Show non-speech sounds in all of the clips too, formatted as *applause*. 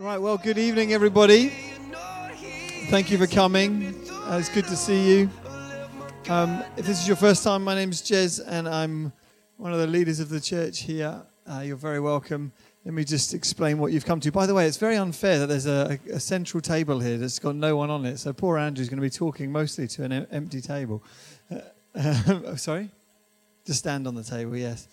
Right, well, good evening, everybody. Thank you for coming. Uh, it's good to see you. Um, if this is your first time, my name is Jez, and I'm one of the leaders of the church here. Uh, you're very welcome. Let me just explain what you've come to. By the way, it's very unfair that there's a, a central table here that's got no one on it. So poor Andrew's going to be talking mostly to an em- empty table. Uh, *laughs* sorry? Just stand on the table, yes.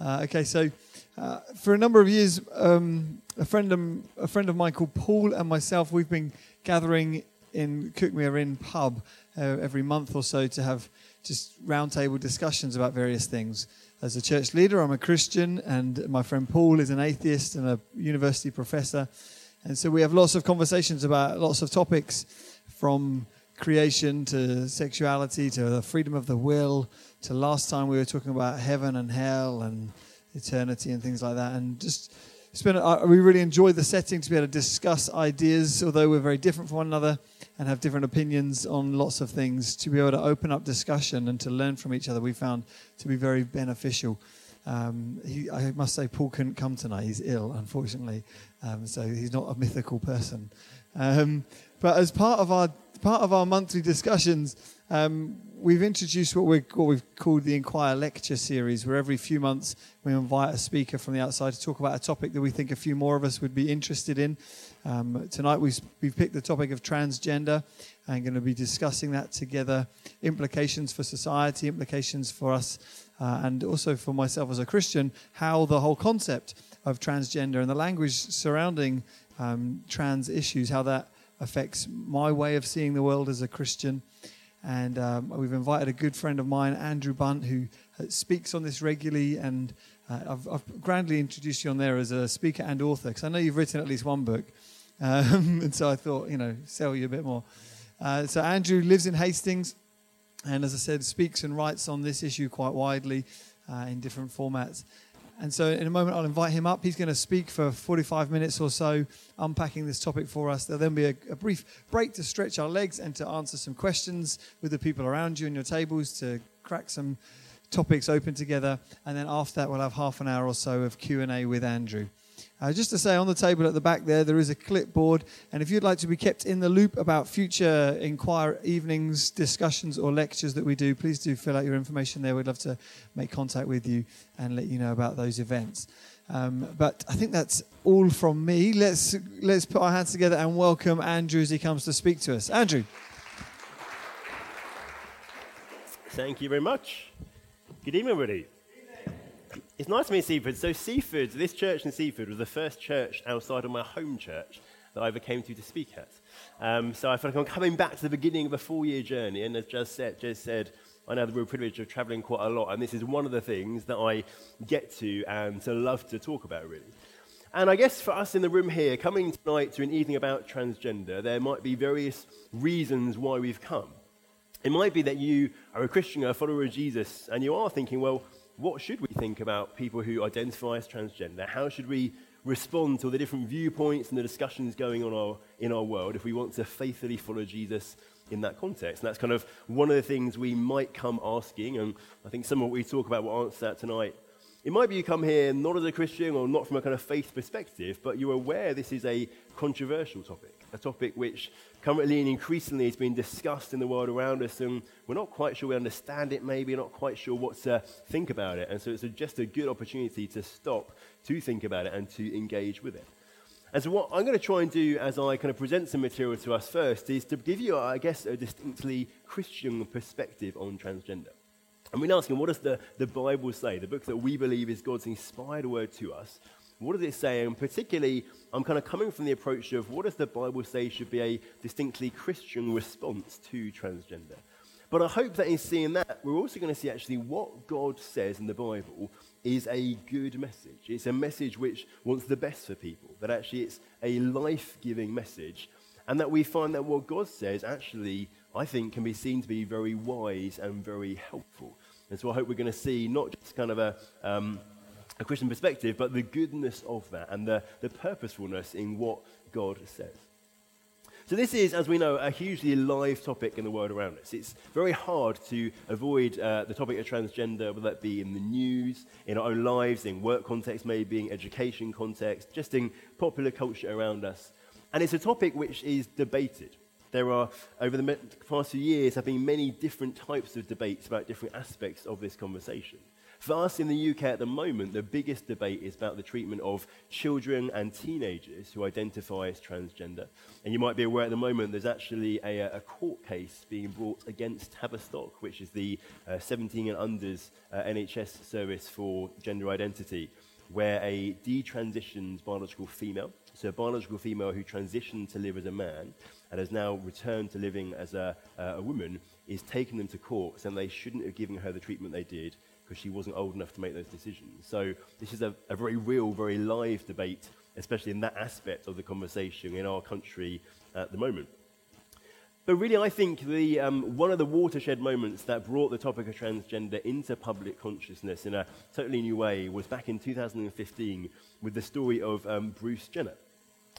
Uh, okay, so uh, for a number of years, um, a friend of a friend of mine called Paul and myself, we've been gathering in Cuckmere Inn pub uh, every month or so to have just roundtable discussions about various things. As a church leader, I'm a Christian, and my friend Paul is an atheist and a university professor, and so we have lots of conversations about lots of topics, from creation to sexuality to the freedom of the will to last time we were talking about heaven and hell and eternity and things like that, and just spend. Uh, we really enjoy the setting to be able to discuss ideas, although we're very different from one another and have different opinions on lots of things. To be able to open up discussion and to learn from each other, we found to be very beneficial. Um, he, I must say, Paul couldn't come tonight. He's ill, unfortunately, um, so he's not a mythical person. Um, but as part of our part of our monthly discussions, um, we've introduced what, we what we've called the Enquire Lecture Series, where every few months we invite a speaker from the outside to talk about a topic that we think a few more of us would be interested in. Um, tonight we've, we've picked the topic of transgender and going to be discussing that together. Implications for society, implications for us, uh, and also for myself as a Christian, how the whole concept of transgender and the language surrounding um, trans issues, how that affects my way of seeing the world as a Christian. And um, we've invited a good friend of mine, Andrew Bunt, who uh, speaks on this regularly. And uh, I've, I've, grandly introduced you on there as a speaker and author, because I know you've written at least one book. Um, *laughs* and so I thought, you know, sell you a bit more. Uh, so Andrew lives in Hastings, and as I said, speaks and writes on this issue quite widely uh, in different formats. And so, in a moment, I'll invite him up. He's going to speak for 45 minutes or so, unpacking this topic for us. There'll then be a, a, brief break to stretch our legs and to answer some questions with the people around you and your tables to crack some topics open together. And then after that, we'll have half an hour or so of Q&A with Andrew. Uh, just to say, on the table at the back there, there is a clipboard. And if you'd like to be kept in the loop about future enquire evenings, discussions, or lectures that we do, please do fill out your information there. We'd love to make contact with you and let you know about those events. Um, but I think that's all from me. Let's, let's put our hands together and welcome Andrew as he comes to speak to us. Andrew. Thank you very much. Good evening, everybody. It's nice to meet Seaford. So Seaford, this church in Seaford was the first church outside of my home church that I ever came to to speak at. Um, so I feel like I'm coming back to the beginning of a four-year journey, and as Jez said, Jez said, I know the real privilege of traveling quite a lot, and this is one of the things that I get to and to love to talk about, really. And I guess for us in the room here, coming tonight to an evening about transgender, there might be various reasons why we've come. It might be that you are a Christian a follower of Jesus, and you are thinking, well, what should we think about people who identify as transgender? How should we respond to the different viewpoints and the discussions going on our, in our world if we want to faithfully follow Jesus in that context? And that's kind of one of the things we might come asking, and I think some of what we talk about will answer that tonight. It might be you come here not as a Christian or not from a kind of faith perspective, but you're aware this is a controversial topic, a topic which currently and increasingly is being discussed in the world around us, and we're not quite sure we understand it, maybe, not quite sure what to think about it. And so it's a, just a good opportunity to stop, to think about it, and to engage with it. And so, what I'm going to try and do as I kind of present some material to us first is to give you, I guess, a distinctly Christian perspective on transgender. And we're asking, what does the, the Bible say? The book that we believe is God's inspired word to us. What does it say? And particularly, I'm kind of coming from the approach of what does the Bible say should be a distinctly Christian response to transgender? But I hope that in seeing that, we're also going to see actually what God says in the Bible is a good message. It's a message which wants the best for people, that actually it's a life giving message, and that we find that what God says actually, I think, can be seen to be very wise and very helpful. And so I hope we're going to see not just kind of a. Um, a Christian perspective, but the goodness of that and the, the purposefulness in what God says. So, this is, as we know, a hugely live topic in the world around us. It's very hard to avoid uh, the topic of transgender, whether that be in the news, in our own lives, in work context, maybe in education context, just in popular culture around us. And it's a topic which is debated. There are, over the past few years, have been many different types of debates about different aspects of this conversation. For us in the UK at the moment, the biggest debate is about the treatment of children and teenagers who identify as transgender. And you might be aware at the moment there's actually a, a court case being brought against Tavistock, which is the uh, 17 and unders uh, NHS service for gender identity, where a detransitioned biological female, so a biological female who transitioned to live as a man and has now returned to living as a, uh, a woman, is taking them to court saying they shouldn't have given her the treatment they did because she wasn't old enough to make those decisions. So this is a, a very real, very live debate, especially in that aspect of the conversation in our country at the moment. But really, I think the, um, one of the watershed moments that brought the topic of transgender into public consciousness in a totally new way was back in 2015 with the story of um, Bruce Jenner.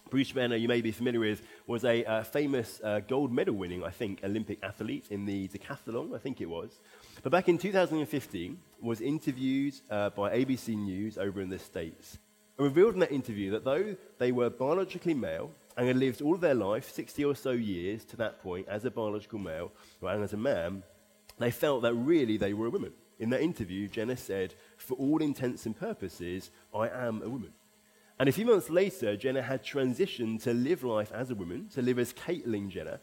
Bruce Jenner, you may be familiar with, was a uh, famous uh, gold medal winning, I think, Olympic athlete in the decathlon, I think it was. But back in 2015, was interviewed uh, by ABC News over in the States and revealed in that interview that though they were biologically male and had lived all their life, 60 or so years to that point, as a biological male and as a man, they felt that really they were a woman. In that interview, Jenner said, For all intents and purposes, I am a woman. And a few months later, Jenner had transitioned to live life as a woman, to live as Caitlyn Jenner,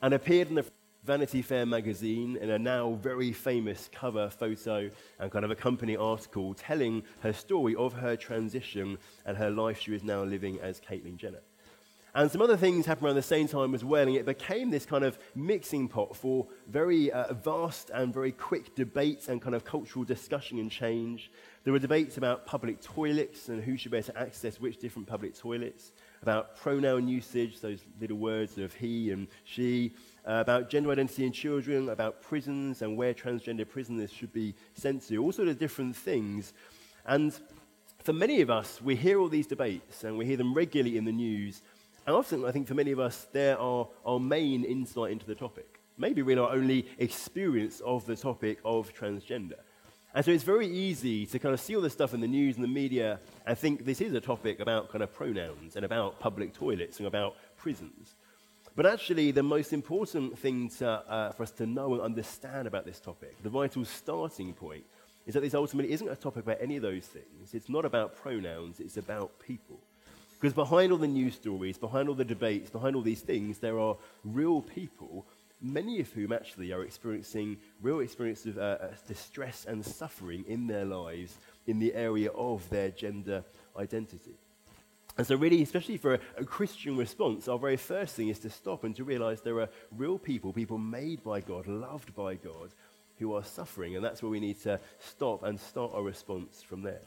and appeared in the Vanity Fair magazine in a now very famous cover photo and kind of accompanying article telling her story of her transition and her life she is now living as Caitlyn Jenner. And some other things happened around the same time as well, and it became this kind of mixing pot for very uh, vast and very quick debates and kind of cultural discussion and change. There were debates about public toilets and who should be able to access which different public toilets, about pronoun usage, those little words of he and she, uh, about gender identity in children, about prisons and where transgender prisoners should be sent to, all sort of different things. And for many of us, we hear all these debates and we hear them regularly in the news. And often, I think for many of us, they're our, our main insight into the topic. Maybe we're our only experience of the topic of transgender. And so it's very easy to kind of see all this stuff in the news and the media and think this is a topic about kind of pronouns and about public toilets and about prisons. But actually, the most important thing to, uh, for us to know and understand about this topic, the vital starting point, is that this ultimately isn't a topic about any of those things. It's not about pronouns, it's about people. Because behind all the news stories, behind all the debates, behind all these things, there are real people, many of whom actually are experiencing real experiences of uh, uh distress and suffering in their lives in the area of their gender identity. And so, really, especially for a, a, Christian response, our very first thing is to stop and to realize there are real people, people made by God, loved by God, who are suffering. And that's where we need to stop and start our response from there.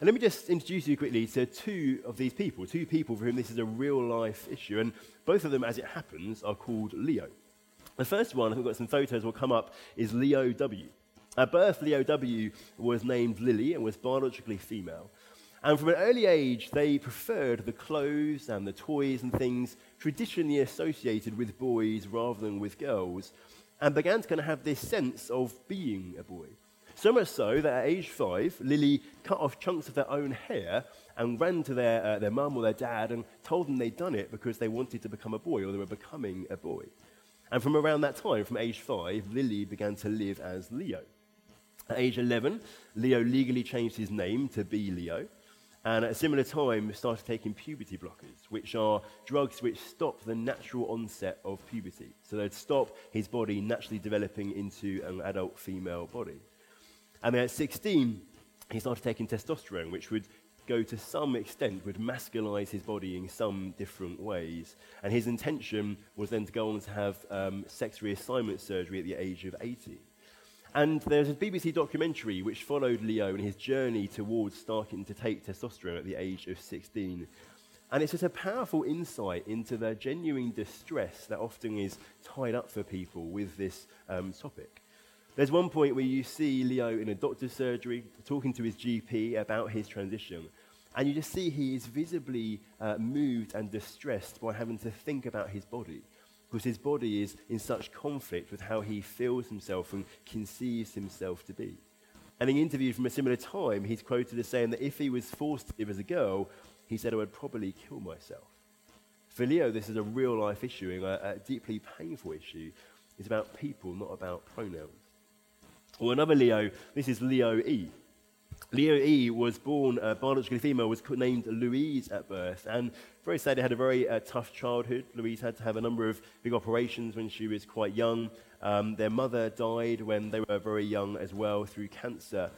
And let me just introduce you quickly to two of these people, two people for whom this is a real life issue. And both of them, as it happens, are called Leo. The first one, I think we've got some photos will come up, is Leo W. At birth, Leo W was named Lily and was biologically female. And from an early age, they preferred the clothes and the toys and things traditionally associated with boys rather than with girls, and began to kind of have this sense of being a boy. So much so that at age five, Lily cut off chunks of their own hair and ran to their, uh, their mum or their dad and told them they'd done it because they wanted to become a boy or they were becoming a boy. And from around that time, from age five, Lily began to live as Leo. At age 11, Leo legally changed his name to be Leo. And at a similar time, started taking puberty blockers, which are drugs which stop the natural onset of puberty. So they'd stop his body naturally developing into an adult female body. And then at 16, he started taking testosterone, which would go to some extent, would masculinize his body in some different ways. And his intention was then to go on to have um, sex reassignment surgery at the age of 18. And there's a BBC documentary which followed Leo in his journey towards starting to take testosterone at the age of 16. And it's just a powerful insight into the genuine distress that often is tied up for people with this um, topic. There's one point where you see Leo in a doctor's surgery talking to his GP about his transition. And you just see he is visibly uh, moved and distressed by having to think about his body. Because his body is in such conflict with how he feels himself and conceives himself to be. And in an interview from a similar time, he's quoted as saying that if he was forced to live as a girl, he said, I would probably kill myself. For Leo, this is a real life issue and a, a deeply painful issue. It's about people, not about pronouns. Or another Leo, this is Leo E. Leo E was born uh, biologically female, was named Louise at birth, and very sadly had a very uh, tough childhood. Louise had to have a number of big operations when she was quite young. Um, their mother died when they were very young as well through cancer.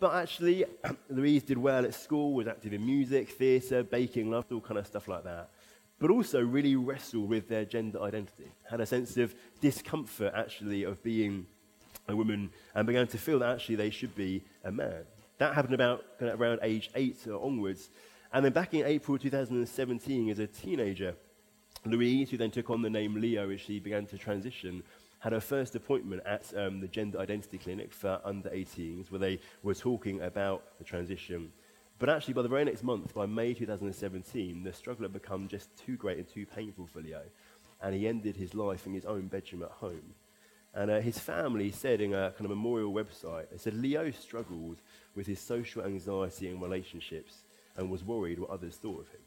But actually, *clears throat* Louise did well at school, was active in music, theatre, baking, loved all kind of stuff like that. But also really wrestled with their gender identity, had a sense of discomfort actually of being a woman, and began to feel that actually they should be a man. That happened about kind of around age eight or onwards. And then back in April 2017, as a teenager, Louise, who then took on the name Leo as she began to transition, had her first appointment at um, the Gender Identity Clinic for under 18s, where they were talking about the transition. But actually, by the very next month, by May 2017, the struggle had become just too great and too painful for Leo, and he ended his life in his own bedroom at home. And uh, his family said in a kind of memorial website, they said Leo struggled with his social anxiety and relationships and was worried what others thought of him.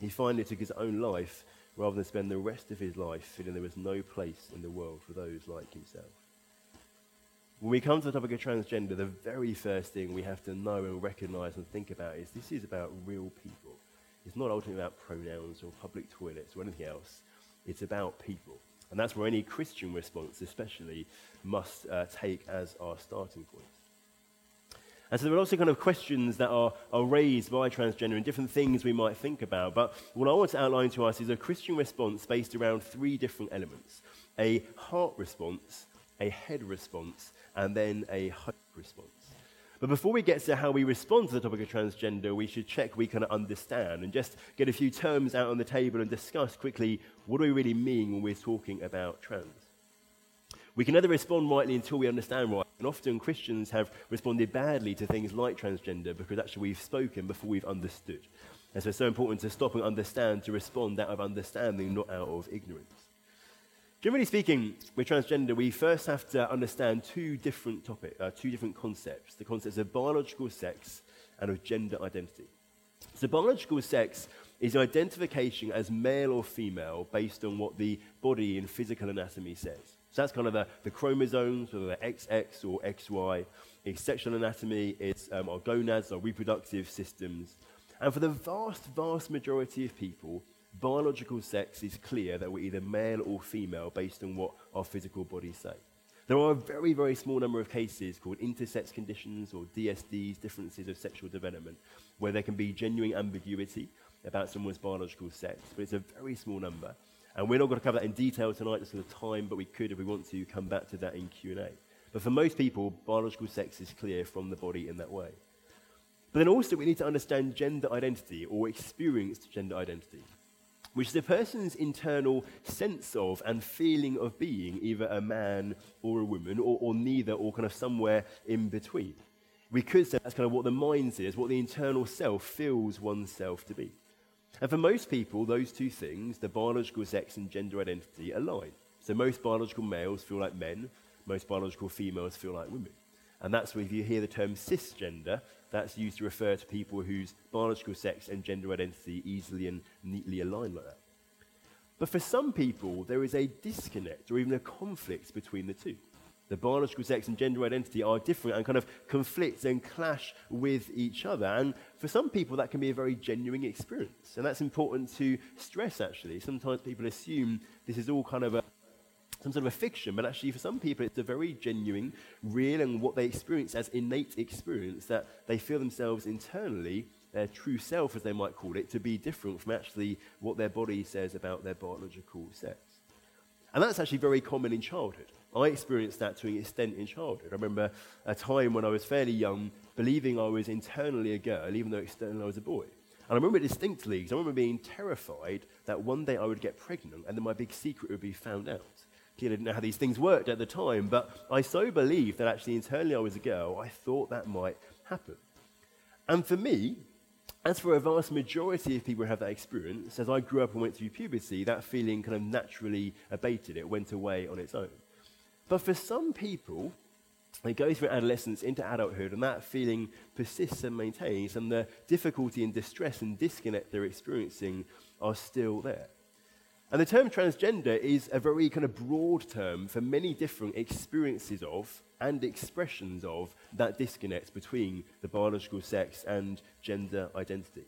He finally took his own life rather than spend the rest of his life feeling there was no place in the world for those like himself. When we come to the topic of transgender, the very first thing we have to know and recognize and think about is this is about real people. It's not ultimately about pronouns or public toilets or anything else. It's about people. And that's where any Christian response, especially, must uh, take as our starting point. And so there are also kind of questions that are, are raised by transgender and different things we might think about. But what I want to outline to us is a Christian response based around three different elements a heart response, a head response, and then a hope response. But before we get to how we respond to the topic of transgender, we should check we can understand and just get a few terms out on the table and discuss quickly what do we really mean when we're talking about trans. We can never respond rightly until we understand right. And often Christians have responded badly to things like transgender because actually we've spoken before we've understood. And so it's so important to stop and understand, to respond out of understanding, not out of ignorance. Generally speaking, with transgender, we first have to understand two different topics, uh, two different concepts the concepts of biological sex and of gender identity. So, biological sex is identification as male or female based on what the body in physical anatomy says. So that's kind of the, the chromosomes, whether they're XX or XY. It's sexual anatomy, it's um, our gonads, our reproductive systems. And for the vast, vast majority of people, biological sex is clear that we're either male or female based on what our physical bodies say. There are a very, very small number of cases called intersex conditions or DSDs, differences of sexual development, where there can be genuine ambiguity about someone's biological sex, but it's a very small number. And we're not going to cover that in detail tonight just for the time, but we could, if we want to, come back to that in Q&A. But for most people, biological sex is clear from the body in that way. But then also we need to understand gender identity or experienced gender identity, which is person's internal sense of and feeling of being either a man or a woman or, or neither or kind of somewhere in between. We could say that's kind of what the mind says, what the internal self feels oneself to be. And for most people, those two things, the biological sex and gender identity, align. So most biological males feel like men, most biological females feel like women. And that's where if you hear the term cisgender, that's used to refer to people whose biological sex and gender identity easily and neatly align like that. But for some people, there is a disconnect or even a conflict between the two the biological sex and gender identity are different and kind of conflict and clash with each other. And for some people, that can be a very genuine experience. And that's important to stress, actually. Sometimes people assume this is all kind of a, some sort of a fiction, but actually, for some people, it's a very genuine, real, and what they experience as innate experience that they feel themselves internally, their true self, as they might call it, to be different from actually what their body says about their biological sex. And that's actually very common in childhood. I experienced that to an extent in childhood. I remember a time when I was fairly young, believing I was internally a girl, even though externally I was a boy. And I remember distinctly because I remember being terrified that one day I would get pregnant and then my big secret would be found out. I didn't know how these things worked at the time, but I so believed that actually internally I was a girl, I thought that might happen. And for me, as for a vast majority of people who have that experience, as I grew up and went through puberty, that feeling kind of naturally abated. It went away on its own. But for some people, they go through adolescence into adulthood, and that feeling persists and maintains, and the difficulty and distress and disconnect they're experiencing are still there. And the term transgender is a very kind of broad term for many different experiences of and expressions of that disconnect between the biological sex and gender identity.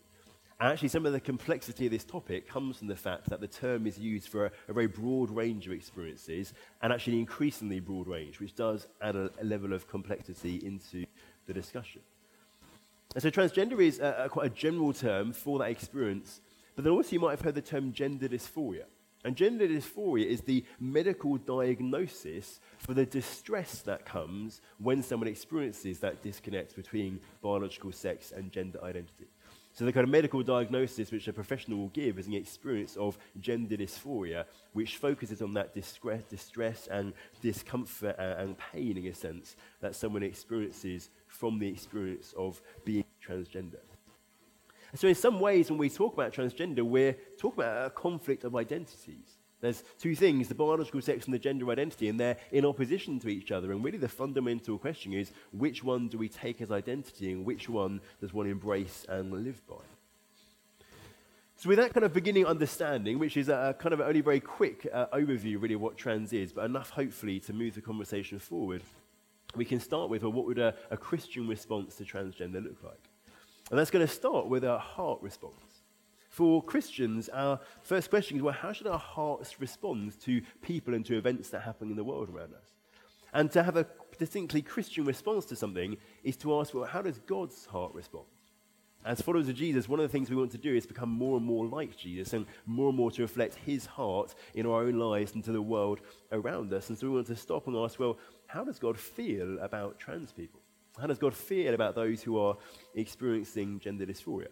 Actually, some of the complexity of this topic comes from the fact that the term is used for a, a very broad range of experiences, and actually increasingly broad range, which does add a, a level of complexity into the discussion. And so, transgender is a, quite a general term for that experience but then also, you might have heard the term gender dysphoria. And gender dysphoria is the medical diagnosis for the distress that comes when someone experiences that disconnect between biological sex and gender identity. So, the kind of medical diagnosis which a professional will give is an experience of gender dysphoria, which focuses on that distress, distress and discomfort and, and pain, in a sense, that someone experiences from the experience of being transgender. So, in some ways, when we talk about transgender, we're talking about a conflict of identities. There's two things the biological sex and the gender identity, and they're in opposition to each other. And really, the fundamental question is which one do we take as identity, and which one does one embrace and live by? So, with that kind of beginning understanding, which is a kind of only very quick uh, overview, really, of what trans is, but enough hopefully to move the conversation forward, we can start with well, what would a, a Christian response to transgender look like? And that's going to start with our heart response. For Christians, our first question is well, how should our hearts respond to people and to events that happen in the world around us? And to have a distinctly Christian response to something is to ask, well, how does God's heart respond? As followers of Jesus, one of the things we want to do is become more and more like Jesus and more and more to reflect his heart in our own lives and to the world around us. And so we want to stop and ask, well, how does God feel about trans people? How does God feel about those who are experiencing gender dysphoria?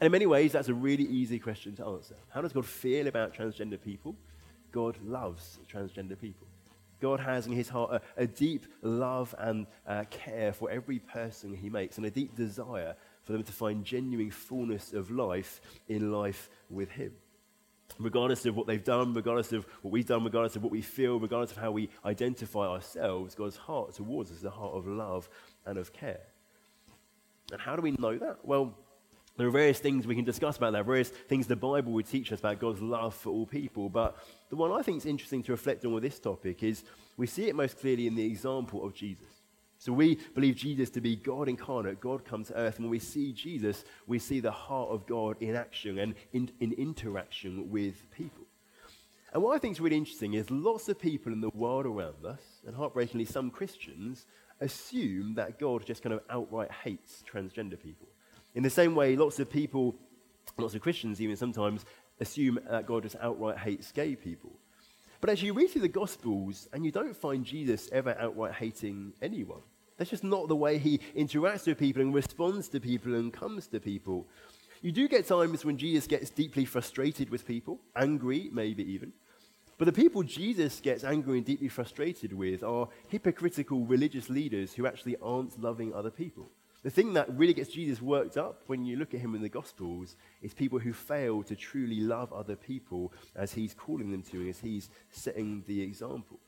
And in many ways, that's a really easy question to answer. How does God feel about transgender people? God loves transgender people. God has in his heart a, a deep love and uh, care for every person he makes and a deep desire for them to find genuine fullness of life in life with him regardless of what they've done, regardless of what we've done, regardless of what we feel, regardless of how we identify ourselves, God's heart towards us is a heart of love and of care. And how do we know that? Well, there are various things we can discuss about that, various things the Bible would teach us about God's love for all people. But the one I think is interesting to reflect on with this topic is we see it most clearly in the example of Jesus. So we believe Jesus to be God incarnate. God comes to earth. And when we see Jesus, we see the heart of God in action and in, in interaction with people. And what I think is really interesting is lots of people in the world around us, and heartbreakingly some Christians, assume that God just kind of outright hates transgender people. In the same way, lots of people, lots of Christians even sometimes, assume that God just outright hates gay people. But as you read through the Gospels, and you don't find Jesus ever outright hating anyone. That's just not the way he interacts with people and responds to people and comes to people. You do get times when Jesus gets deeply frustrated with people, angry, maybe even. But the people Jesus gets angry and deeply frustrated with are hypocritical religious leaders who actually aren't loving other people. The thing that really gets Jesus worked up when you look at him in the Gospels is people who fail to truly love other people as he's calling them to, as he's setting the example.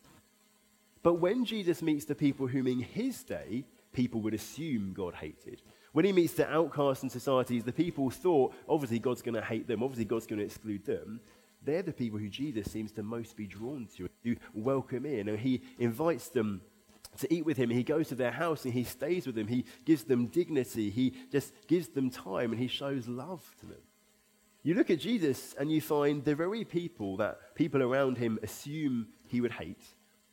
But when Jesus meets the people whom in his day people would assume God hated, when he meets the outcasts in societies, the people thought, obviously, God's going to hate them, obviously, God's going to exclude them. They're the people who Jesus seems to most be drawn to, who welcome in, and he invites them to eat with him. He goes to their house and he stays with them. He gives them dignity. He just gives them time and he shows love to them. You look at Jesus and you find the very people that people around him assume he would hate.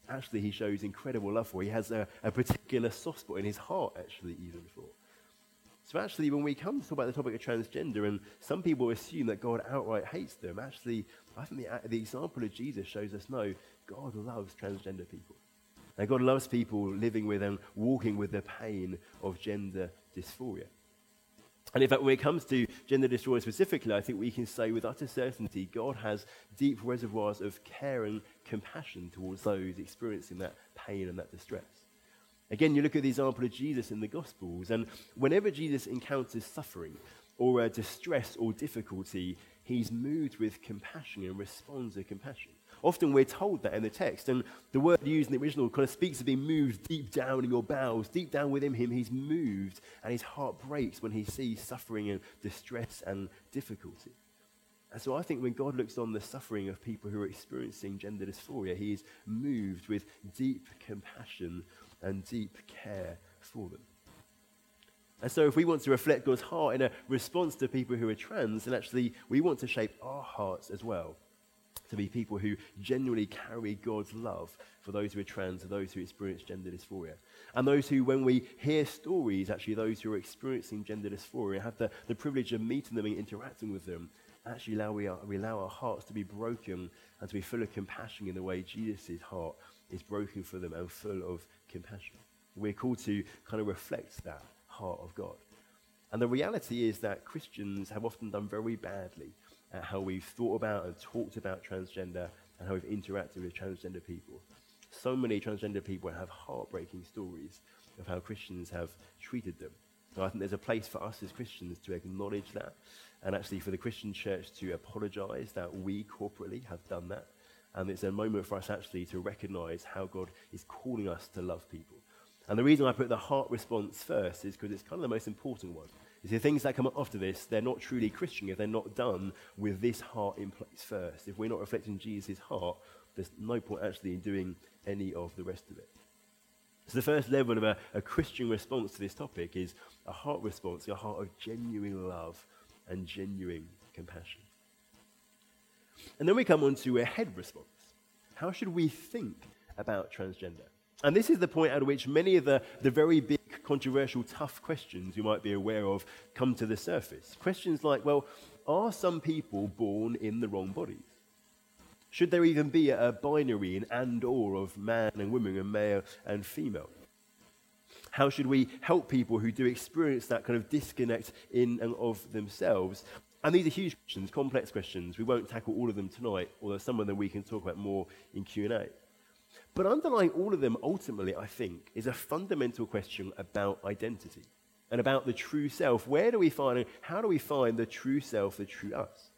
Actually, he shows incredible love for. He has a, a particular soft spot in his heart, actually, even for. So, actually, when we come to talk about the topic of transgender, and some people assume that God outright hates them, actually, I think the, the example of Jesus shows us no, God loves transgender people. And God loves people living with and walking with the pain of gender dysphoria. And in fact, when it comes to gender dysphoria specifically, I think we can say with utter certainty God has deep reservoirs of care and compassion towards those experiencing that pain and that distress. Again, you look at the example of Jesus in the Gospels, and whenever Jesus encounters suffering or distress or difficulty, he's moved with compassion and responds with compassion. Often we're told that in the text, and the word used in the original kind of speaks of being moved deep down in your bowels. Deep down within him, he's moved, and his heart breaks when he sees suffering and distress and difficulty. And so I think when God looks on the suffering of people who are experiencing gender dysphoria, he is moved with deep compassion and deep care for them. And so, if we want to reflect God's heart in a response to people who are trans, then actually we want to shape our hearts as well to be people who genuinely carry God's love for those who are trans and those who experience gender dysphoria. And those who, when we hear stories, actually, those who are experiencing gender dysphoria, have the, the privilege of meeting them and interacting with them, actually allow we, are, we allow our hearts to be broken and to be full of compassion in the way Jesus' heart is broken for them and full of compassion. We're called to kind of reflect that heart of God. And the reality is that Christians have often done very badly at how we've thought about and talked about transgender and how we've interacted with transgender people. So many transgender people have heartbreaking stories of how Christians have treated them. So I think there's a place for us as Christians to acknowledge that and actually for the Christian church to apologize that we corporately have done that. And it's a moment for us actually to recognize how God is calling us to love people. And the reason I put the heart response first is because it's kind of the most important one. You see, things that come after this, they're not truly Christian if they're not done with this heart in place first. If we're not reflecting Jesus' heart, there's no point actually in doing any of the rest of it. So the first level of a, a Christian response to this topic is a heart response, a heart of genuine love and genuine compassion. And then we come on to a head response. How should we think about transgender? And this is the point at which many of the, the very big, controversial, tough questions you might be aware of come to the surface. Questions like, well, are some people born in the wrong bodies? Should there even be a binary, an and or of man and woman and male and female? How should we help people who do experience that kind of disconnect in and of themselves? And these are huge questions, complex questions. We won't tackle all of them tonight, although some of them we can talk about more in Q&A. But underlying all of them, ultimately, I think, is a fundamental question about identity and about the true self. Where do we find, how do we find the true self, the true us?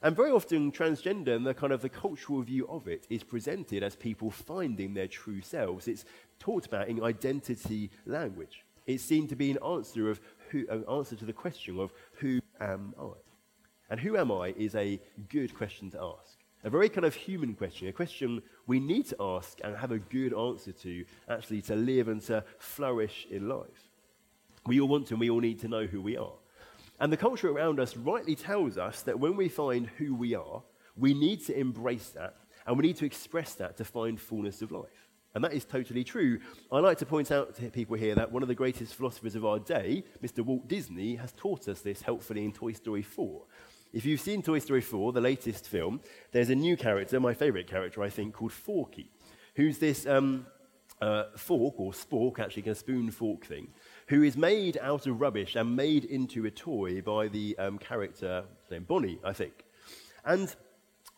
And very often, transgender and the kind of the cultural view of it is presented as people finding their true selves. It's talked about in identity language. It's seen to be an answer of who, an answer to the question of who am I? And who am I is a good question to ask. A very kind of human question, a question we need to ask and have a good answer to, actually, to live and to flourish in life. We all want to and we all need to know who we are. And the culture around us rightly tells us that when we find who we are, we need to embrace that and we need to express that to find fullness of life. And that is totally true. I like to point out to people here that one of the greatest philosophers of our day, Mr. Walt Disney, has taught us this helpfully in Toy Story 4. If you've seen Toy Story 4, the latest film, there's a new character, my favorite character, I think, called Forky, who's this um, uh, fork, or spork, actually, a spoon fork thing, who is made out of rubbish and made into a toy by the um, character named Bonnie, I think. And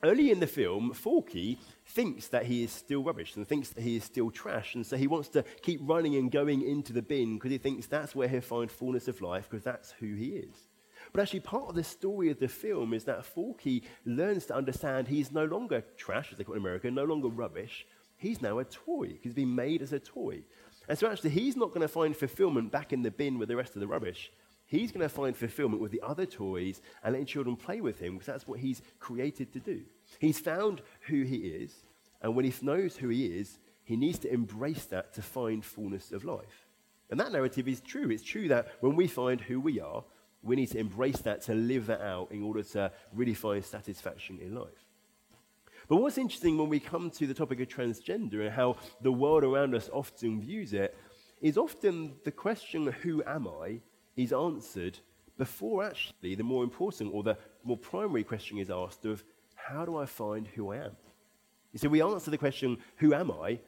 early in the film, Forky thinks that he is still rubbish and thinks that he is still trash. And so he wants to keep running and going into the bin because he thinks that's where he'll find fullness of life because that's who he is. But actually, part of the story of the film is that Forky learns to understand he's no longer trash, as they call it in America, no longer rubbish. He's now a toy. He's been made as a toy. And so actually, he's not going to find fulfillment back in the bin with the rest of the rubbish. He's going to find fulfillment with the other toys and letting children play with him because that's what he's created to do. He's found who he is, and when he knows who he is, he needs to embrace that to find fullness of life. And that narrative is true. It's true that when we find who we are, we need to embrace that to live that out in order to really find satisfaction in life. But what's interesting when we come to the topic of transgender and how the world around us often views it is often the question, who am I, is answered before actually the more important or the more primary question is asked of, how do I find who I am? You see, we answer the question, who am I?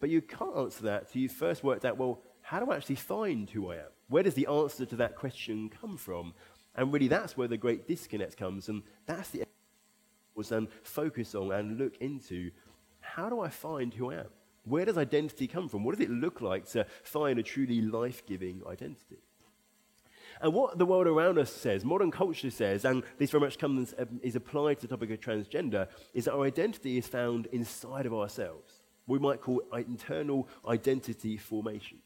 But you can't answer that until you've first worked out, well, how do I actually find who I am? Where does the answer to that question come from? And really, that's where the great disconnect comes. And that's the was then focus on and look into how do I find who I am? Where does identity come from? What does it look like to find a truly life giving identity? And what the world around us says, modern culture says, and this very much comes, um, is applied to the topic of transgender, is that our identity is found inside of ourselves. We might call it internal identity formation.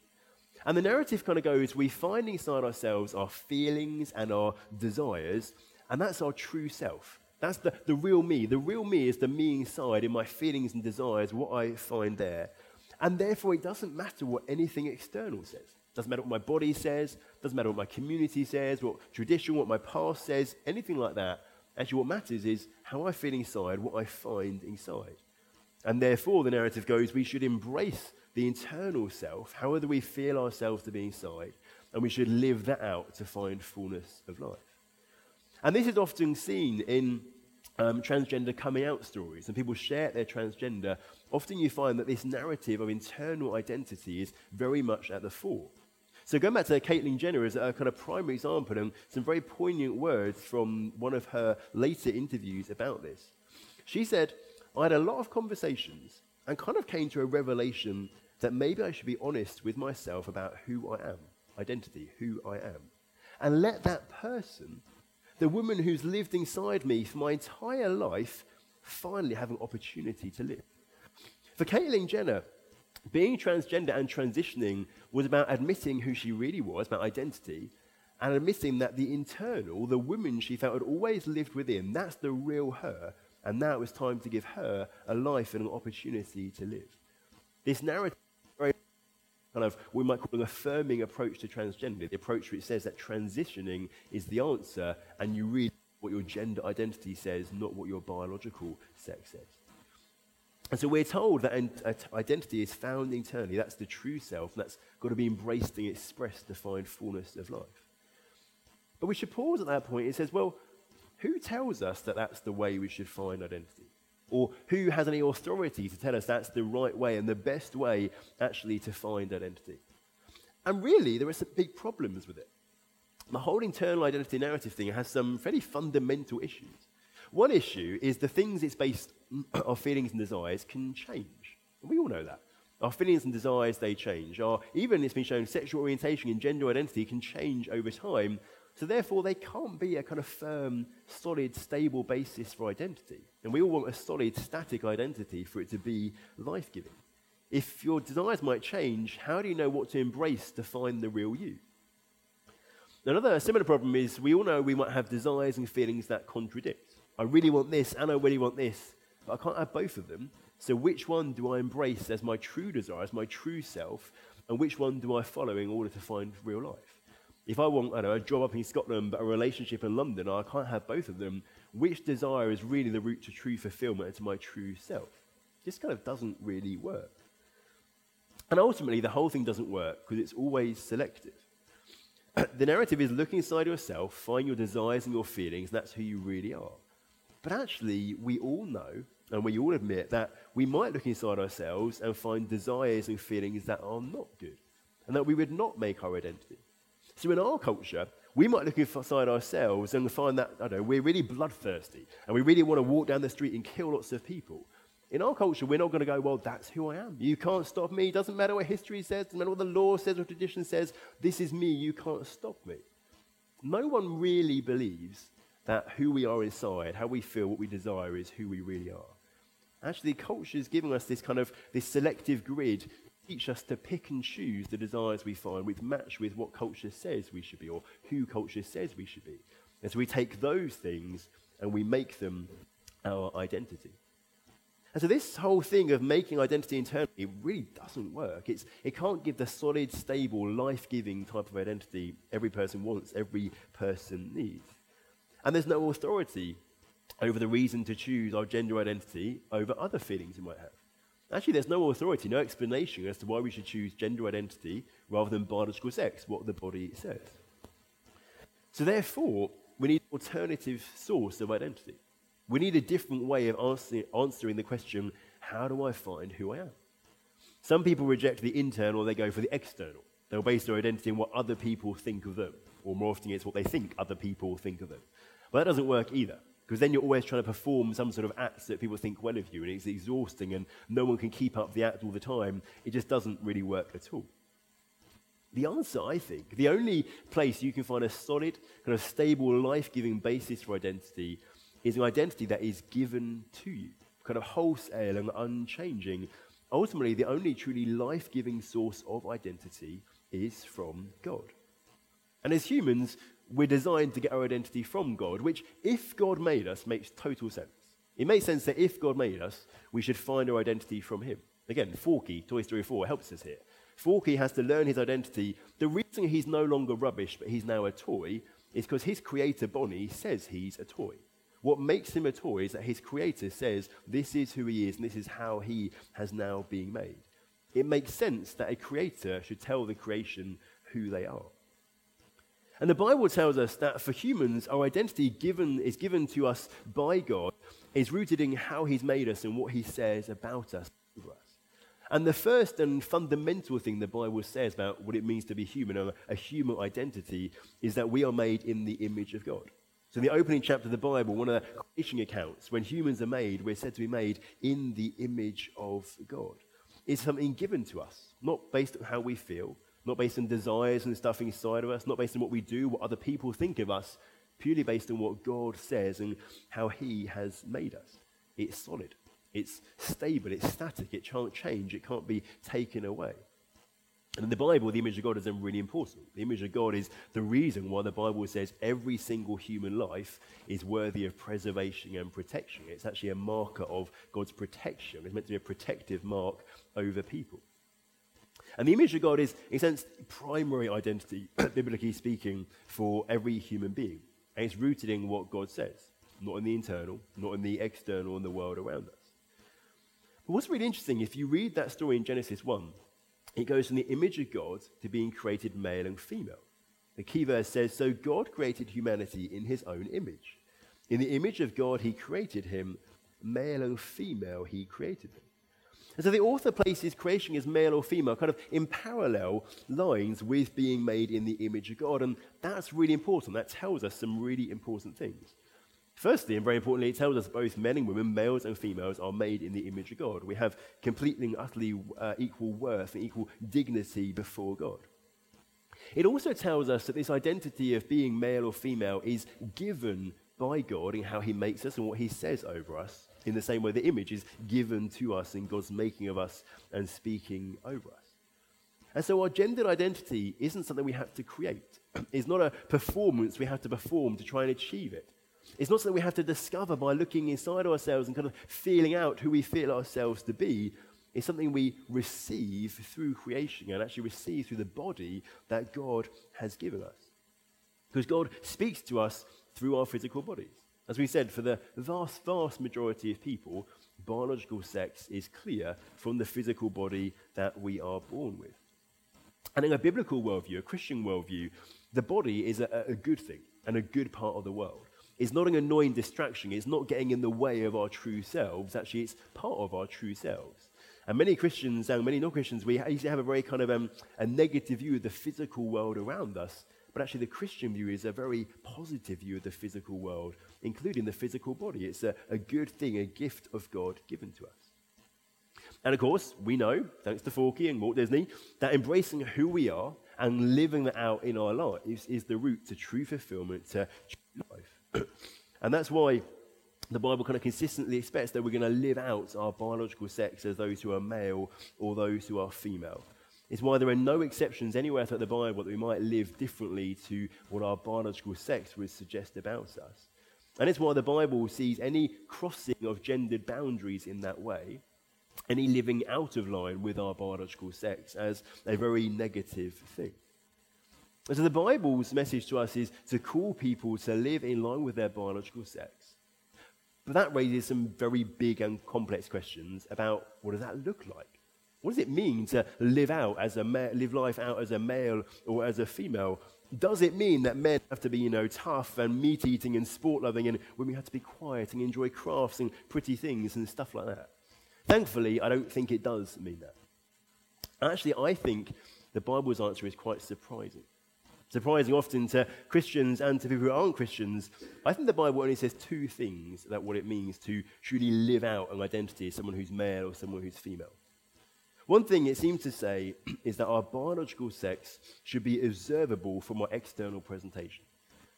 And the narrative kind of goes we find inside ourselves our feelings and our desires, and that's our true self. That's the, the real me. The real me is the me inside in my feelings and desires, what I find there. And therefore, it doesn't matter what anything external says. Doesn't matter what my body says, doesn't matter what my community says, what tradition, what my past says, anything like that. Actually, what matters is how I feel inside, what I find inside. And therefore, the narrative goes we should embrace the internal self, however we feel ourselves to be inside, and we should live that out to find fullness of life. And this is often seen in um, transgender coming out stories, and people share their transgender. Often you find that this narrative of internal identity is very much at the fore. So going back to Caitlyn Jenner as a kind of primary example, and some very poignant words from one of her later interviews about this. She said, I had a lot of conversations and kind of came to a revelation that maybe I should be honest with myself about who I am, identity, who I am, and let that person, the woman who's lived inside me for my entire life, finally have an opportunity to live. For Caitlyn Jenner, being transgender and transitioning was about admitting who she really was, about identity, and admitting that the internal, the woman she felt had always lived within, that's the real her, and now it was time to give her a life and an opportunity to live. This narrative kind of we might call an affirming approach to transgender, the approach which says that transitioning is the answer, and you read what your gender identity says, not what your biological sex says. And so we're told that identity is found internally. That's the true self, and that's got to be embraced and expressed to find fullness of life. But we should pause at that point. It says, well, who tells us that that's the way we should find identity? Or who has any authority to tell us that's the right way and the best way actually to find identity? And really, there are some big problems with it. The whole internal identity narrative thing has some fairly fundamental issues. One issue is the things it's based *clears throat* our feelings and desires can change. We all know that. Our feelings and desires, they change. Our, even it's been shown sexual orientation and gender identity can change over time. So therefore, they can't be a kind of firm, solid, stable basis for identity. And we all want a solid, static identity for it to be life-giving. If your desires might change, how do you know what to embrace to find the real you? Another similar problem is we all know we might have desires and feelings that contradict. I really want this and I really want this but I can't have both of them. So which one do I embrace as my true desire, as my true self, and which one do I follow in order to find real life? If I want, I know, a job up in Scotland but a relationship in London, I can't have both of them. Which desire is really the route to true fulfillment and to my true self? This kind of doesn't really work. And ultimately, the whole thing doesn't work because it's always selective. *clears throat* the narrative is look inside yourself, find your desires and your feelings, and that's who you really are. But actually, we all know and we all admit that we might look inside ourselves and find desires and feelings that are not good, and that we would not make our identity. So in our culture, we might look inside ourselves and find that, I don't know, we're really bloodthirsty, and we really want to walk down the street and kill lots of people. In our culture, we're not going to go, well, that's who I am. You can't stop me. It doesn't matter what history says, doesn't matter what the law says or tradition says. This is me. You can't stop me. No one really believes that who we are inside, how we feel, what we desire is who we really are. Actually, culture is giving us this kind of this selective grid, teach us to pick and choose the desires we find which match with what culture says we should be or who culture says we should be. And so we take those things and we make them our identity. And so this whole thing of making identity internally really doesn't work. It's, it can't give the solid, stable, life-giving type of identity every person wants, every person needs. And there's no authority over the reason to choose our gender identity over other feelings we might have. Actually, there's no authority, no explanation as to why we should choose gender identity rather than biological sex, what the body says. So, therefore, we need an alternative source of identity. We need a different way of answer, answering the question how do I find who I am? Some people reject the internal, they go for the external. They'll base their identity on what other people think of them, or more often, it's what they think other people think of them. But that doesn't work either. Because then you're always trying to perform some sort of act that people think well of you, and it's exhausting, and no one can keep up the act all the time. It just doesn't really work at all. The answer, I think, the only place you can find a solid, kind of stable, life giving basis for identity is an identity that is given to you, kind of wholesale and unchanging. Ultimately, the only truly life giving source of identity is from God. And as humans, we're designed to get our identity from God, which, if God made us, makes total sense. It makes sense that if God made us, we should find our identity from Him. Again, Forky, Toy Story 4, helps us here. Forky has to learn his identity. The reason he's no longer rubbish, but he's now a toy, is because his creator, Bonnie, says he's a toy. What makes him a toy is that his creator says this is who he is and this is how he has now been made. It makes sense that a creator should tell the creation who they are. And the Bible tells us that for humans, our identity given, is given to us by God, is rooted in how He's made us and what He says about us. And the first and fundamental thing the Bible says about what it means to be human, a, a human identity, is that we are made in the image of God. So, in the opening chapter of the Bible, one of the creation accounts, when humans are made, we're said to be made in the image of God. It's something given to us, not based on how we feel, not based on desires and stuff inside of us, not based on what we do, what other people think of us, purely based on what God says and how He has made us. It's solid, it's stable, it's static, it can't change, it can't be taken away. And in the Bible, the image of God is then really important. The image of God is the reason why the Bible says every single human life is worthy of preservation and protection. It's actually a marker of God's protection. It's meant to be a protective mark over people. And the image of God is, in a sense, primary identity, *clears throat* biblically speaking, for every human being. And it's rooted in what God says, not in the internal, not in the external, in the world around us. But what's really interesting, if you read that story in Genesis 1, it goes from the image of God to being created male and female. The key verse says, So God created humanity in his own image. In the image of God, he created him, male and female, he created them. And so the author places creation as male or female, kind of in parallel lines with being made in the image of God. And that's really important. That tells us some really important things. Firstly, and very importantly, it tells us both men and women, males and females, are made in the image of God. We have completely and utterly uh, equal worth and equal dignity before God. It also tells us that this identity of being male or female is given by God in how He makes us and what He says over us in the same way the image is given to us in God's making of us and speaking over us. And so our gendered identity isn't something we have to create. *clears throat* It's not a performance we have to perform to try and achieve it. It's not something we have to discover by looking inside ourselves and kind of feeling out who we feel ourselves to be. It's something we receive through creation and actually receive through the body that God has given us. Because God speaks to us through our physical bodies. As we said, for the vast, vast majority of people, biological sex is clear from the physical body that we are born with. And in a biblical worldview, a Christian worldview, the body is a, a good thing and a good part of the world. It's not an annoying distraction. It's not getting in the way of our true selves. Actually, it's part of our true selves. And many Christians and many non-Christians, we usually have a very kind of um, a negative view of the physical world around us. But actually, the Christian view is a very positive view of the physical world, including the physical body. It's a, a good thing, a gift of God given to us. And of course, we know, thanks to Forky and Walt Disney, that embracing who we are and living that out in our lives is the route to true fulfillment, to true life. *clears throat* and that's why the Bible kind of consistently expects that we're going to live out our biological sex as those who are male or those who are female. It's why there are no exceptions anywhere throughout the Bible that we might live differently to what our biological sex would suggest about us. And it's why the Bible sees any crossing of gendered boundaries in that way, any living out of line with our biological sex, as a very negative thing. And so the Bible's message to us is to call people to live in line with their biological sex. But that raises some very big and complex questions about what does that look like? What does it mean to live out as a ma- live life out as a male or as a female? Does it mean that men have to be, you know, tough and meat eating and sport loving, and women have to be quiet and enjoy crafts and pretty things and stuff like that? Thankfully, I don't think it does mean that. Actually, I think the Bible's answer is quite surprising. Surprising often to Christians and to people who aren't Christians, I think the Bible only says two things about what it means to truly live out an identity as someone who's male or someone who's female. One thing it seems to say *clears throat* is that our biological sex should be observable from our external presentation.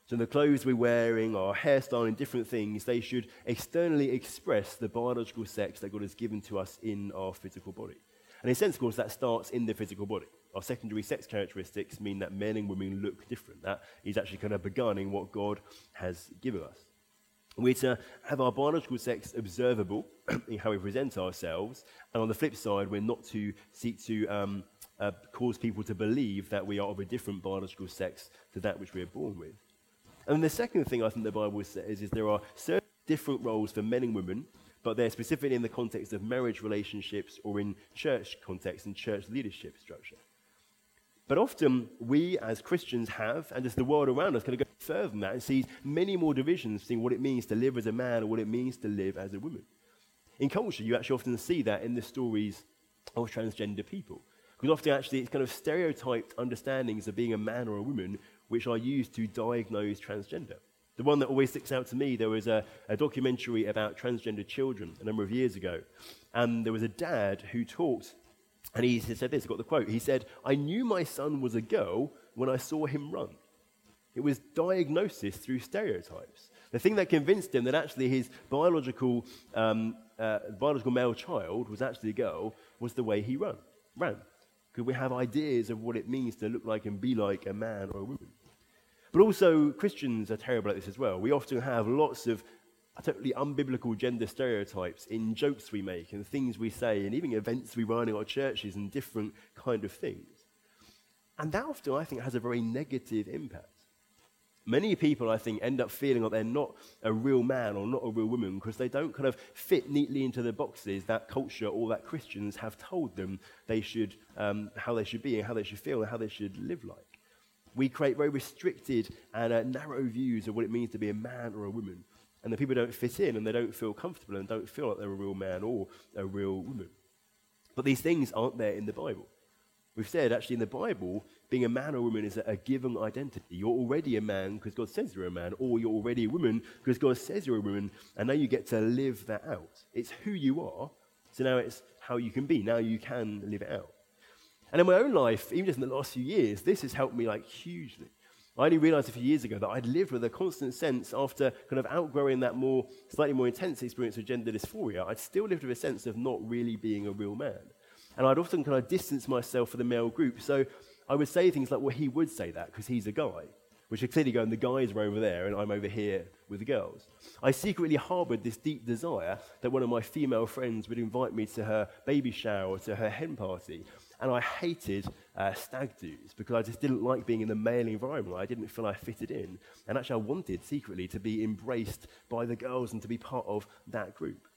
So the clothes we're wearing, our hairstyle, and different things, they should externally express the biological sex that God has given to us in our physical body. And in a sense, of course, that starts in the physical body. Our secondary sex characteristics mean that men and women look different. That is actually kind of begun in what God has given us. We're to have our biological sex observable *clears throat* in how we present ourselves. And on the flip side, we're not to seek to um, uh, cause people to believe that we are of a different biological sex to that which we are born with. And the second thing I think the Bible says is there are certain different roles for men and women, but they're specifically in the context of marriage relationships or in church context and church leadership structure. But often we as Christians have, and as the world around us, kind of go further than that and sees many more divisions between what it means to live as a man or what it means to live as a woman. In culture, you actually often see that in the stories of transgender people. Because often, actually, it's kind of stereotyped understandings of being a man or a woman which are used to diagnose transgender. The one that always sticks out to me, there was a, a, documentary about transgender children a number of years ago. And there was a dad who talked and he said this, I got the quote. He said, I knew my son was a girl when I saw him run. It was diagnosis through stereotypes. The thing that convinced him that actually his biological, um, uh, biological male child was actually a girl was the way he run, ran. Because we have ideas of what it means to look like and be like a man or a woman. But also, Christians are terrible at this as well. We often have lots of totally unbiblical gender stereotypes in jokes we make and things we say and even events we run in our churches and different kind of things. And that often, I think, has a very negative impact. Many people, I think, end up feeling like they're not a real man or not a real woman because they don't kind of fit neatly into the boxes that culture or that Christians have told them they should, um, how they should be and how they should feel and how they should live like. We create very restricted and uh, narrow views of what it means to be a man or a woman and the people don't fit in and they don't feel comfortable and don't feel like they're a real man or a real woman. But these things aren't there in the Bible. We've said actually in the Bible, being a man or woman is a, given identity. You're already a man because God says you're a man, or you're already a woman because God says you're a woman, and now you get to live that out. It's who you are, so now it's how you can be. Now you can live it out. And in my own life, even just in the last few years, this has helped me like hugely. I only realized a few years ago that I'd lived with a constant sense after kind of outgrowing that more, slightly more intense experience of gender dysphoria. I'd still lived with a sense of not really being a real man. And I'd often kind of distance myself from the male group. So I would say things like, well, he would say that because he's a guy, which are clearly going, the guys are over there and I'm over here with the girls. I secretly harbored this deep desire that one of my female friends would invite me to her baby shower or to her hen party. And I hated uh, stag do's because I just didn't like being in the male environment. I didn't feel I fitted in. And actually, I wanted secretly to be embraced by the girls and to be part of that group.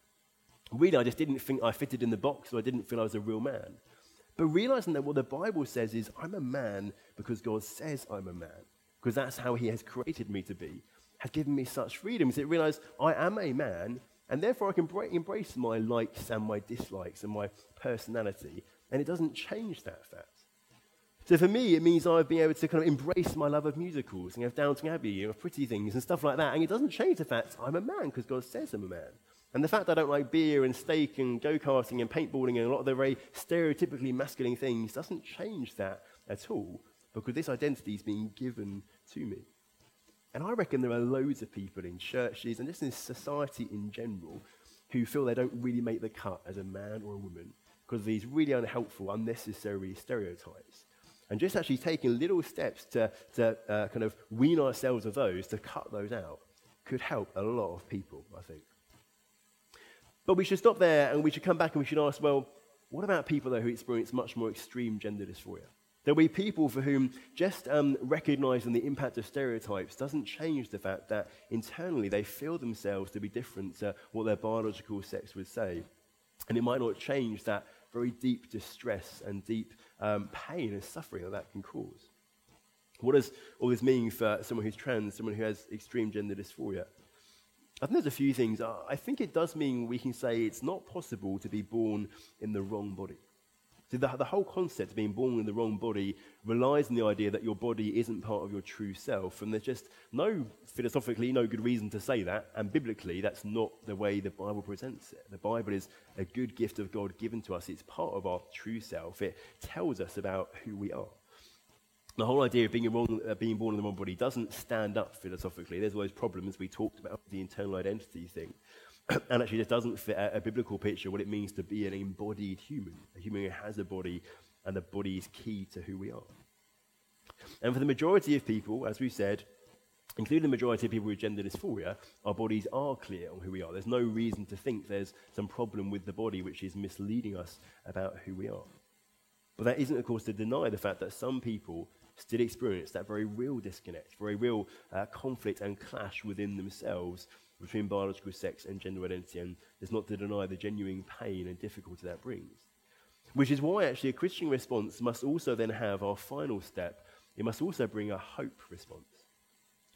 Really, I just didn't think I fitted in the box, or I didn't feel I was a real man. But realizing that what the Bible says is, I'm a man because God says I'm a man, because that's how He has created me to be, has given me such freedom. So realised I am a man, and therefore I can embrace my likes and my dislikes and my personality and it doesn't change that fact. So for me, it means I've been able to kind of embrace my love of musicals and have Downton Abbey and of pretty things and stuff like that. And it doesn't change the fact I'm a man because God says I'm a man. And the fact I don't like beer and steak and go karting and paintballing and a lot of the very stereotypically masculine things doesn't change that at all because this identity is being given to me. And I reckon there are loads of people in churches and just in society in general who feel they don't really make the cut as a man or a woman because these really unhelpful, unnecessary stereotypes. And just actually taking little steps to, to uh, kind of wean ourselves of those, to cut those out, could help a lot of people, I think. But we should stop there and we should come back and we should ask well, what about people, though, who experience much more extreme gender dysphoria? There'll be people for whom just um, recognizing the impact of stereotypes doesn't change the fact that internally they feel themselves to be different to what their biological sex would say. And it might not change that very deep distress and deep um, pain and suffering that that can cause. What does all this mean for someone who's trans, someone who has extreme gender dysphoria? I think there's a few things. I think it does mean we can say it's not possible to be born in the wrong body. So the, the whole concept of being born in the wrong body relies on the idea that your body isn't part of your true self. And there's just no, philosophically, no good reason to say that. And biblically, that's not the way the Bible presents it. The Bible is a good gift of God given to us. It's part of our true self. It tells us about who we are. The whole idea of being, wrong, uh, being born in the wrong body doesn't stand up philosophically. There's all those problems we talked about, the internal identity thing. *coughs* and actually, this doesn't fit a, a, biblical picture what it means to be an embodied human, a human who has a body, and the body is key to who we are. And for the majority of people, as we've said, including the majority of people with gender dysphoria, our bodies are clear on who we are. There's no reason to think there's some problem with the body which is misleading us about who we are. But that isn't, of course, to deny the fact that some people still experience that very real disconnect, very real uh, conflict and clash within themselves between biological sex and gender identity, and there's not to deny the genuine pain and difficulty that brings. Which is why, actually, a Christian response must also then have our final step. It must also bring a hope response.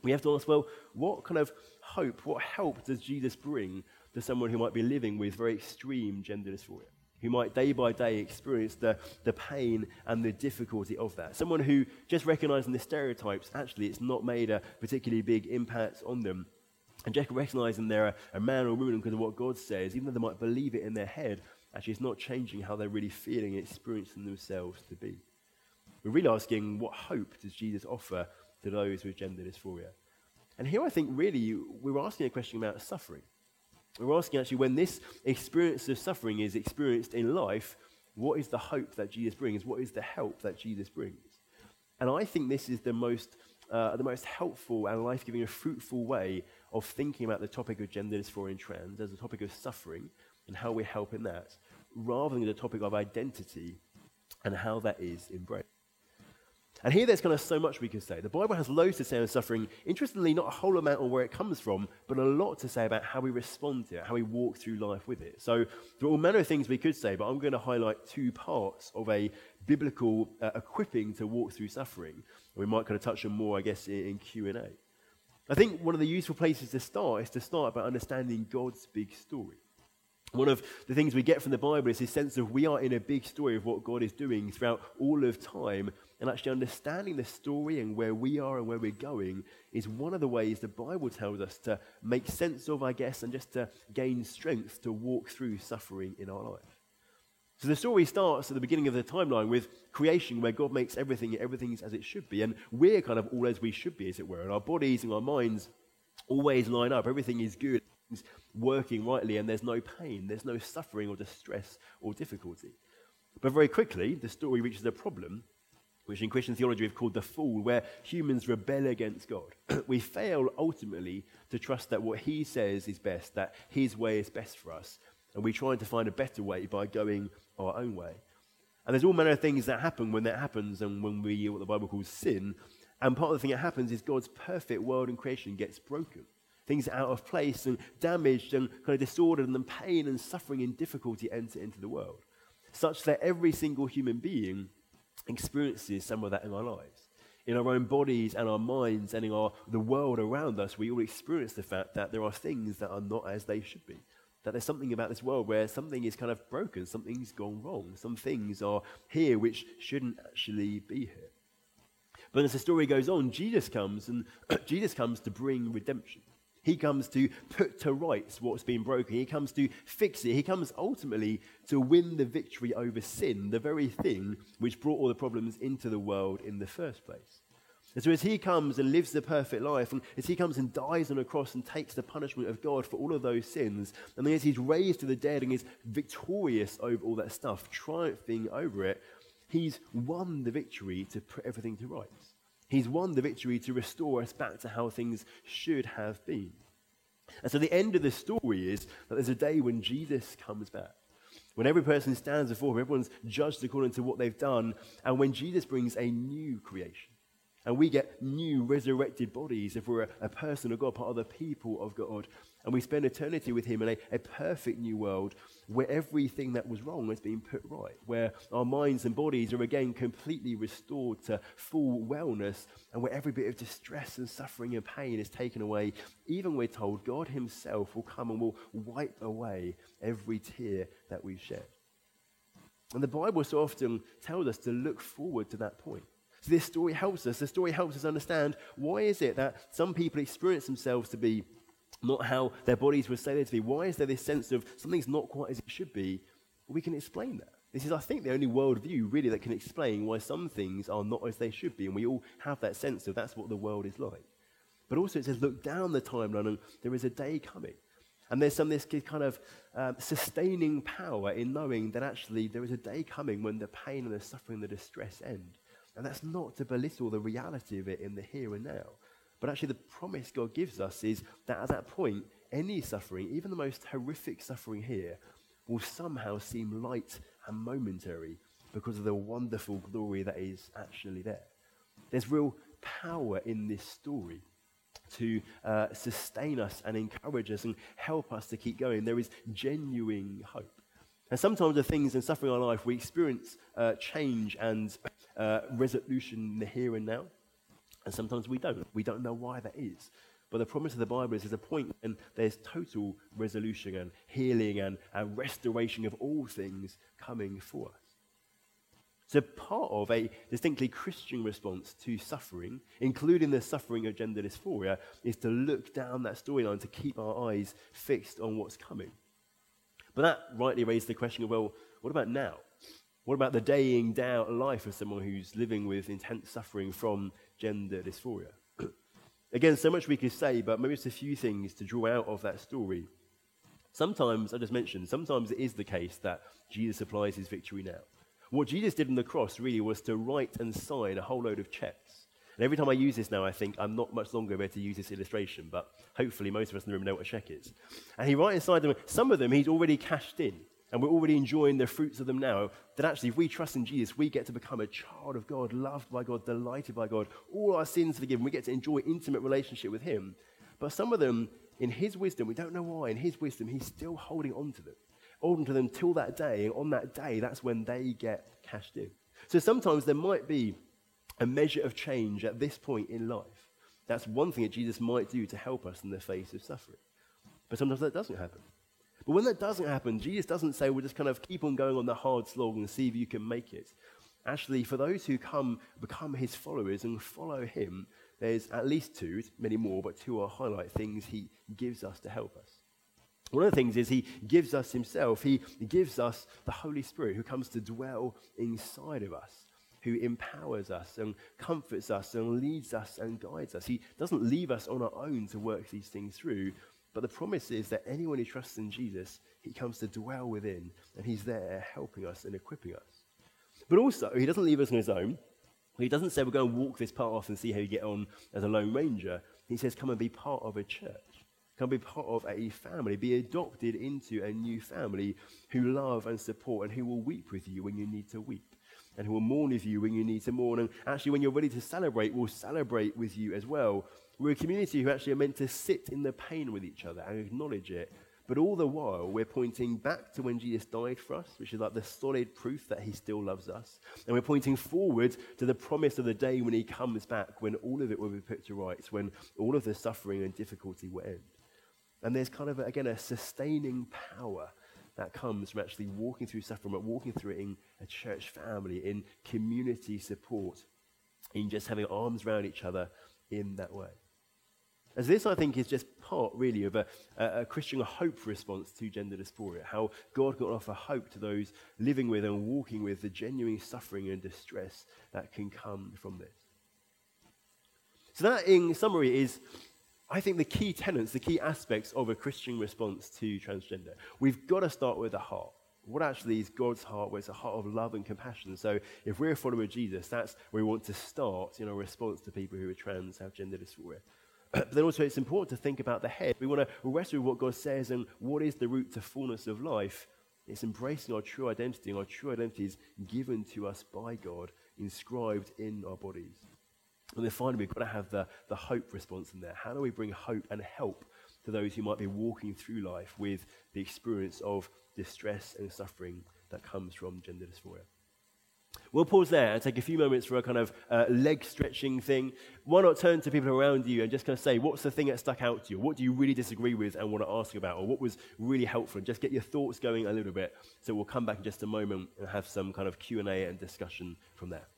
We have to ask, well, what kind of hope, what help does Jesus bring to someone who might be living with very extreme gender dysphoria? Who might day by day experience the, the pain and the difficulty of that. Someone who, just recognizing the stereotypes, actually, it's not made a particularly big impact on them and just recognizing they're a, a man or a woman because of what God says, even though they might believe it in their head, actually it's not changing how they're really feeling and experiencing themselves to be. We're really asking, what hope does Jesus offer to those with gender dysphoria? And here I think really we're asking a question about suffering. We're asking actually when this experience of suffering is experienced in life, what is the hope that Jesus brings? What is the help that Jesus brings? And I think this is the most, uh, the most helpful and life giving and fruitful way of thinking about the topic of gender dysphoria and trans as a topic of suffering and how we help in that, rather than the topic of identity and how that is embraced. And here there's kind of so much we could say. The Bible has loads to say on suffering. Interestingly, not a whole amount on where it comes from, but a lot to say about how we respond to it, how we walk through life with it. So there are all manner of things we could say, but I'm going to highlight two parts of a biblical uh, equipping to walk through suffering. We might kind of touch on more, I guess, in, in Q&A. I think one of the useful places to start is to start by understanding God's big story. One of the things we get from the Bible is this sense of we are in a big story of what God is doing throughout all of time. And actually, understanding the story and where we are and where we're going is one of the ways the Bible tells us to make sense of, I guess, and just to gain strength to walk through suffering in our life. So the story starts at the beginning of the timeline with creation, where God makes everything, everything's as it should be. And we're kind of all as we should be, as it were. And our bodies and our minds always line up. Everything is good, it's working rightly, and there's no pain, there's no suffering or distress or difficulty. But very quickly, the story reaches a problem, which in Christian theology we've called the fall, where humans rebel against God. *clears throat* we fail ultimately to trust that what He says is best, that His way is best for us, and we try to find a better way by going our own way. And there's all manner of things that happen when that happens and when we, what the Bible calls sin. And part of the thing that happens is God's perfect world and creation gets broken. Things are out of place and damaged and kind of disordered, and then pain and suffering and difficulty enter into the world. Such that every single human being experiences some of that in our lives. In our own bodies and our minds and in our, the world around us, we all experience the fact that there are things that are not as they should be that there's something about this world where something is kind of broken, something's gone wrong, some things are here which shouldn't actually be here. But as the story goes on, Jesus comes, and *clears throat* Jesus comes to bring redemption. He comes to put to rights what's been broken. He comes to fix it. He comes ultimately to win the victory over sin, the very thing which brought all the problems into the world in the first place. And so, as he comes and lives the perfect life, and as he comes and dies on a cross and takes the punishment of God for all of those sins, and then as he's raised to the dead and is victorious over all that stuff, triumphing over it, he's won the victory to put everything to rights. He's won the victory to restore us back to how things should have been. And so, the end of the story is that there's a day when Jesus comes back. When every person stands before him, everyone's judged according to what they've done, and when Jesus brings a new creation. And we get new resurrected bodies if we're a, a, person of God, part of the people of God. And we spend eternity with Him in a, a perfect new world where everything that was wrong has been put right, where our minds and bodies are again completely restored to full wellness, and where every bit of distress and suffering and pain is taken away. Even we're told God Himself will come and will wipe away every tear that we've shed. And the Bible so often tells us to look forward to that point. This story helps us. The story helps us understand why is it that some people experience themselves to be not how their bodies were said to be. Why is there this sense of something's not quite as it should be? We can explain that. This is, I think, the only worldview really that can explain why some things are not as they should be. And we all have that sense of that's what the world is like. But also it says, look down the timeline and there is a day coming. And there's some this kind of um, sustaining power in knowing that actually there is a day coming when the pain and the suffering and the distress end. And that's not to belittle the reality of it in the here and now. But actually, the promise God gives us is that at that point, any suffering, even the most horrific suffering here, will somehow seem light and momentary because of the wonderful glory that is actually there. There's real power in this story to uh, sustain us and encourage us and help us to keep going. There is genuine hope. And sometimes the things and suffering in our life, we experience uh, change and uh, resolution in the here and now. And sometimes we don't. We don't know why that is. But the promise of the Bible is there's a point and there's total resolution and healing and, and restoration of all things coming for us. So, part of a distinctly Christian response to suffering, including the suffering of gender dysphoria, is to look down that storyline to keep our eyes fixed on what's coming. But that rightly raised the question of well, what about now? What about the daying down life of someone who's living with intense suffering from gender dysphoria? *clears throat* Again, so much we could say, but maybe it's a few things to draw out of that story. Sometimes, I just mentioned, sometimes it is the case that Jesus applies his victory now. What Jesus did on the cross really was to write and sign a whole load of checks. And every time I use this now, I think I'm not much longer able to use this illustration, but hopefully most of us in the room know what a check is. And he writes inside them, some of them he's already cashed in, and we're already enjoying the fruits of them now. That actually, if we trust in Jesus, we get to become a child of God, loved by God, delighted by God, all our sins forgiven. We get to enjoy intimate relationship with Him. But some of them, in His wisdom, we don't know why, in His wisdom, He's still holding on to them holding to them till that day. And on that day, that's when they get cashed in. So sometimes there might be a measure of change at this point in life. That's one thing that Jesus might do to help us in the face of suffering. But sometimes that doesn't happen. But when that doesn't happen, Jesus doesn't say, we'll just kind of keep on going on the hard slog and see if you can make it. Actually, for those who come, become his followers and follow him, there's at least two, many more, but two are highlight things he gives us to help us. One of the things is he gives us himself. He gives us the Holy Spirit who comes to dwell inside of us, who empowers us and comforts us and leads us and guides us. He doesn't leave us on our own to work these things through, but the promise is that anyone who trusts in Jesus, he comes to dwell within and he's there helping us and equipping us. But also, he doesn't leave us on his own. He doesn't say we're going to walk this path and see how you get on as a lone ranger. He says, come and be part of a church Come be part of a family, be adopted into a new family who love and support and who will weep with you when you need to weep and who will mourn with you when you need to mourn. And actually, when you're ready to celebrate, will celebrate with you as well. We're a community who actually are meant to sit in the pain with each other and acknowledge it. But all the while, we're pointing back to when Jesus died for us, which is like the solid proof that he still loves us. And we're pointing forward to the promise of the day when he comes back, when all of it will be put to rights, when all of the suffering and difficulty will end. And there's kind of, again, a sustaining power that comes from actually walking through suffering, but walking through it in a church family, in community support, in just having arms around each other in that way. As this, I think, is just part, really, of a, a, Christian hope response to gender dysphoria, how God can offer hope to those living with and walking with the genuine suffering and distress that can come from this. So, that, in summary, is I think the key tenets, the key aspects of a Christian response to transgender, we've got to start with the heart. What actually is God's heart? Where it's a heart of love and compassion. So if we're a follower of Jesus, that's where we want to start in our response to people who are trans, have gender dysphoria. But then also it's important to think about the head. We want to wrestle with what God says and what is the route to fullness of life. It's embracing our true identity, and our true identity is given to us by God, inscribed in our bodies. And then finally, we've got to have the, the hope response in there. How do we bring hope and help to those who might be walking through life with the experience of distress and suffering that comes from gender dysphoria? We'll pause there and take a few moments for a kind of uh, leg stretching thing. Why not turn to people around you and just kind of say, what's the thing that stuck out to you? What do you really disagree with and want to ask about? Or what was really helpful? And just get your thoughts going a little bit. So we'll come back in just a moment and have some kind of Q&A and discussion from there.